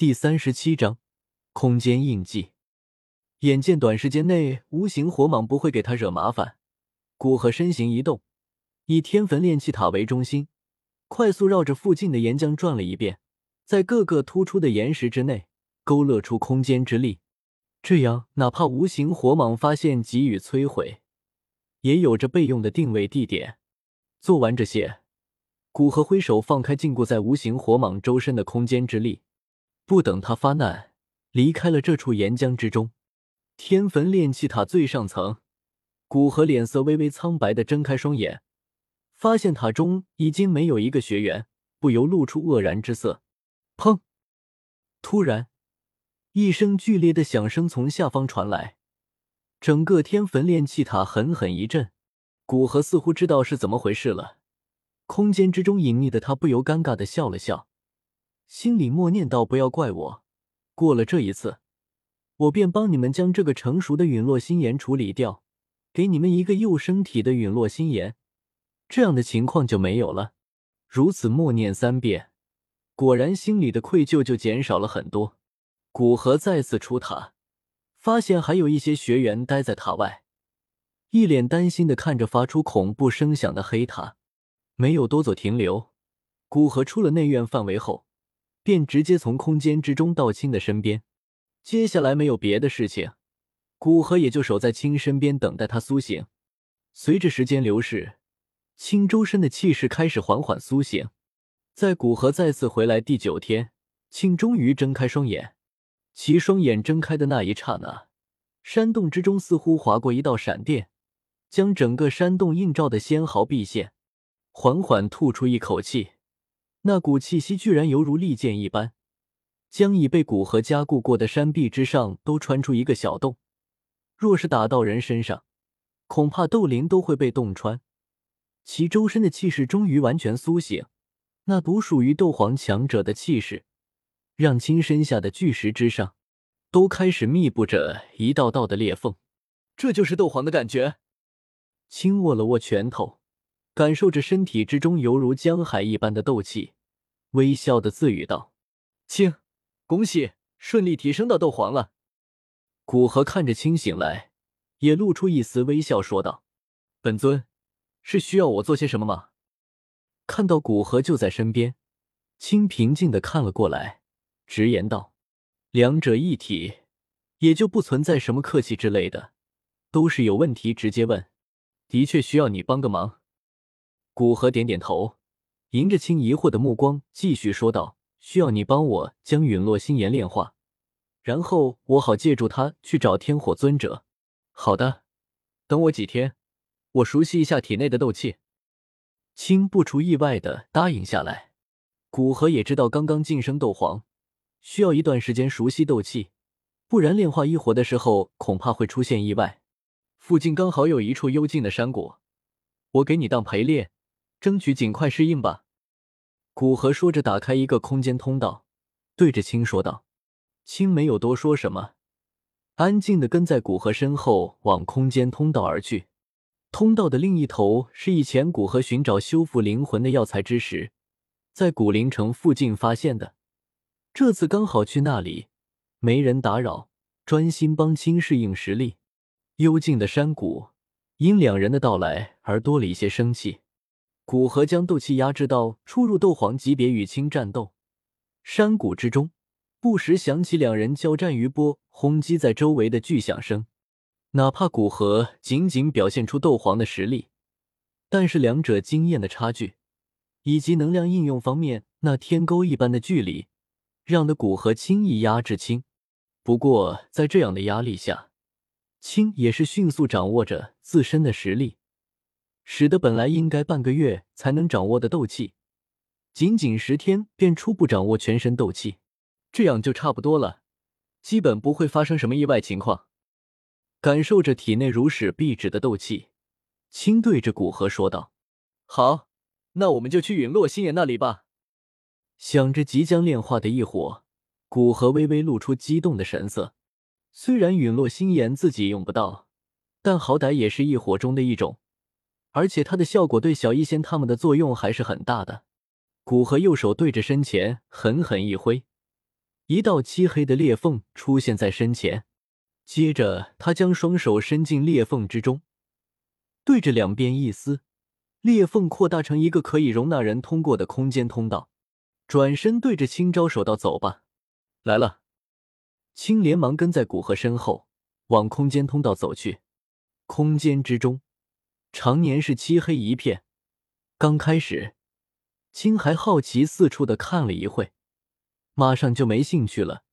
第三十七章空间印记。眼见短时间内无形火蟒不会给他惹麻烦，古河身形一动，以天坟炼气塔为中心，快速绕着附近的岩浆转了一遍，在各个突出的岩石之内勾勒出空间之力。这样，哪怕无形火蟒发现，给予摧毁，也有着备用的定位地点。做完这些，古河挥手放开禁锢在无形火蟒周身的空间之力。不等他发难，离开了这处岩浆之中，天坟炼气塔最上层，古河脸色微微苍白的睁开双眼，发现塔中已经没有一个学员，不由露出愕然之色。砰！突然，一声剧烈的响声从下方传来，整个天坟炼气塔狠狠一震。古河似乎知道是怎么回事了，空间之中隐匿的他不由尴尬的笑了笑。心里默念道：“不要怪我，过了这一次，我便帮你们将这个成熟的陨落心炎处理掉，给你们一个幼生体的陨落心炎，这样的情况就没有了。”如此默念三遍，果然心里的愧疚就减少了很多。古河再次出塔，发现还有一些学员待在塔外，一脸担心的看着发出恐怖声响的黑塔，没有多做停留。古河出了内院范围后。便直接从空间之中到青的身边，接下来没有别的事情，古河也就守在青身边等待他苏醒。随着时间流逝，青周身的气势开始缓缓苏醒。在古河再次回来第九天，青终于睁开双眼。其双眼睁开的那一刹那，山洞之中似乎划过一道闪电，将整个山洞映照的纤毫毕现。缓缓吐出一口气。那股气息居然犹如利剑一般，将已被古河加固过的山壁之上都穿出一个小洞。若是打到人身上，恐怕斗灵都会被洞穿。其周身的气势终于完全苏醒，那独属于斗皇强者的气势，让青身下的巨石之上都开始密布着一道道的裂缝。这就是斗皇的感觉。青握了握拳头。感受着身体之中犹如江海一般的斗气，微笑的自语道：“青，恭喜，顺利提升到斗皇了。”古河看着青醒来，也露出一丝微笑，说道：“本尊，是需要我做些什么吗？”看到古河就在身边，青平静的看了过来，直言道：“两者一体，也就不存在什么客气之类的，都是有问题直接问。的确需要你帮个忙。”古河点点头，迎着青疑惑的目光，继续说道：“需要你帮我将陨落心炎炼化，然后我好借助它去找天火尊者。”“好的，等我几天，我熟悉一下体内的斗气。”青不出意外的答应下来。古河也知道，刚刚晋升斗皇，需要一段时间熟悉斗气，不然炼化一火的时候恐怕会出现意外。附近刚好有一处幽静的山谷，我给你当陪练。争取尽快适应吧。”古河说着，打开一个空间通道，对着青说道。青没有多说什么，安静的跟在古河身后往空间通道而去。通道的另一头是以前古河寻找修复灵魂的药材之时，在古灵城附近发现的。这次刚好去那里，没人打扰，专心帮青适应实力。幽静的山谷因两人的到来而多了一些生气。古河将斗气压制到初入斗皇级别与青战斗，山谷之中不时响起两人交战余波轰击在周围的巨响声。哪怕古河仅仅表现出斗皇的实力，但是两者经验的差距以及能量应用方面那天沟一般的距离，让的古河轻易压制青。不过在这样的压力下，青也是迅速掌握着自身的实力。使得本来应该半个月才能掌握的斗气，仅仅十天便初步掌握全身斗气，这样就差不多了，基本不会发生什么意外情况。感受着体内如矢必止的斗气，青对着古河说道：“好，那我们就去陨落星岩那里吧。”想着即将炼化的异火，古河微微露出激动的神色。虽然陨落星岩自己用不到，但好歹也是异火中的一种。而且它的效果对小医仙他们的作用还是很大的。古河右手对着身前狠狠一挥，一道漆黑的裂缝出现在身前，接着他将双手伸进裂缝之中，对着两边一撕，裂缝扩大成一个可以容纳人通过的空间通道。转身对着青招手道：“走吧，来了。”青连忙跟在古河身后，往空间通道走去。空间之中，常年是漆黑一片。刚开始，青还好奇四处的看了一会。马上就没兴趣了，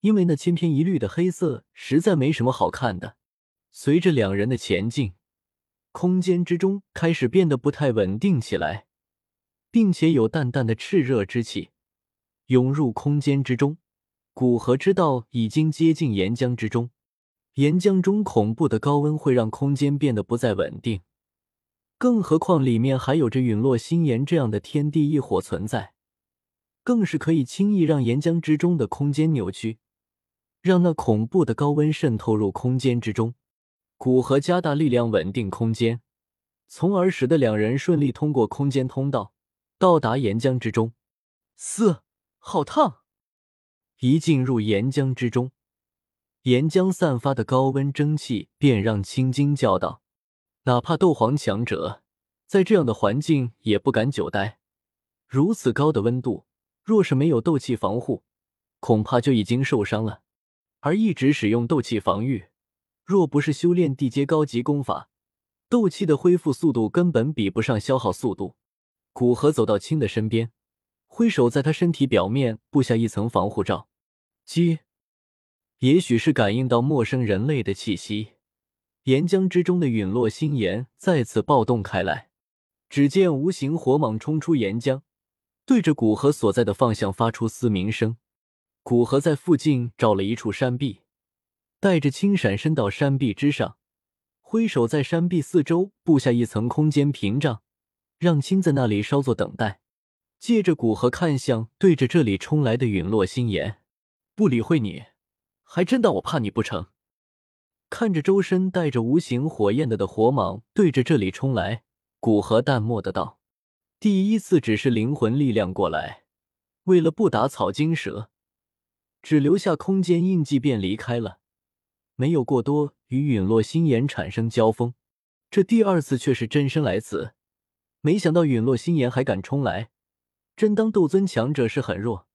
因为那千篇一律的黑色实在没什么好看的。随着两人的前进，空间之中开始变得不太稳定起来，并且有淡淡的炽热之气涌入空间之中。古河之道已经接近岩浆之中，岩浆中恐怖的高温会让空间变得不再稳定，更何况里面还有着陨落星岩这样的天地异火存在。更是可以轻易让岩浆之中的空间扭曲，让那恐怖的高温渗透入空间之中。古河加大力量稳定空间，从而使得两人顺利通过空间通道，到达岩浆之中。四，好烫！一进入岩浆之中，岩浆散发的高温蒸汽便让青惊叫道：“哪怕斗皇强者，在这样的环境也不敢久待。如此高的温度。”若是没有斗气防护，恐怕就已经受伤了。而一直使用斗气防御，若不是修炼地阶高级功法，斗气的恢复速度根本比不上消耗速度。古河走到青的身边，挥手在他身体表面布下一层防护罩。接，也许是感应到陌生人类的气息，岩浆之中的陨落星岩再次暴动开来。只见无形火蟒冲出岩浆。对着古河所在的方向发出嘶鸣声，古河在附近找了一处山壁，带着青闪身到山壁之上，挥手在山壁四周布下一层空间屏障，让青在那里稍作等待。借着古河看向对着这里冲来的陨落星岩，不理会你，还真当我怕你不成？看着周身带着无形火焰的的火蟒对着这里冲来，古河淡漠的道。第一次只是灵魂力量过来，为了不打草惊蛇，只留下空间印记便离开了，没有过多与陨落心炎产生交锋。这第二次却是真身来此，没想到陨落心炎还敢冲来，真当斗尊强者是很弱。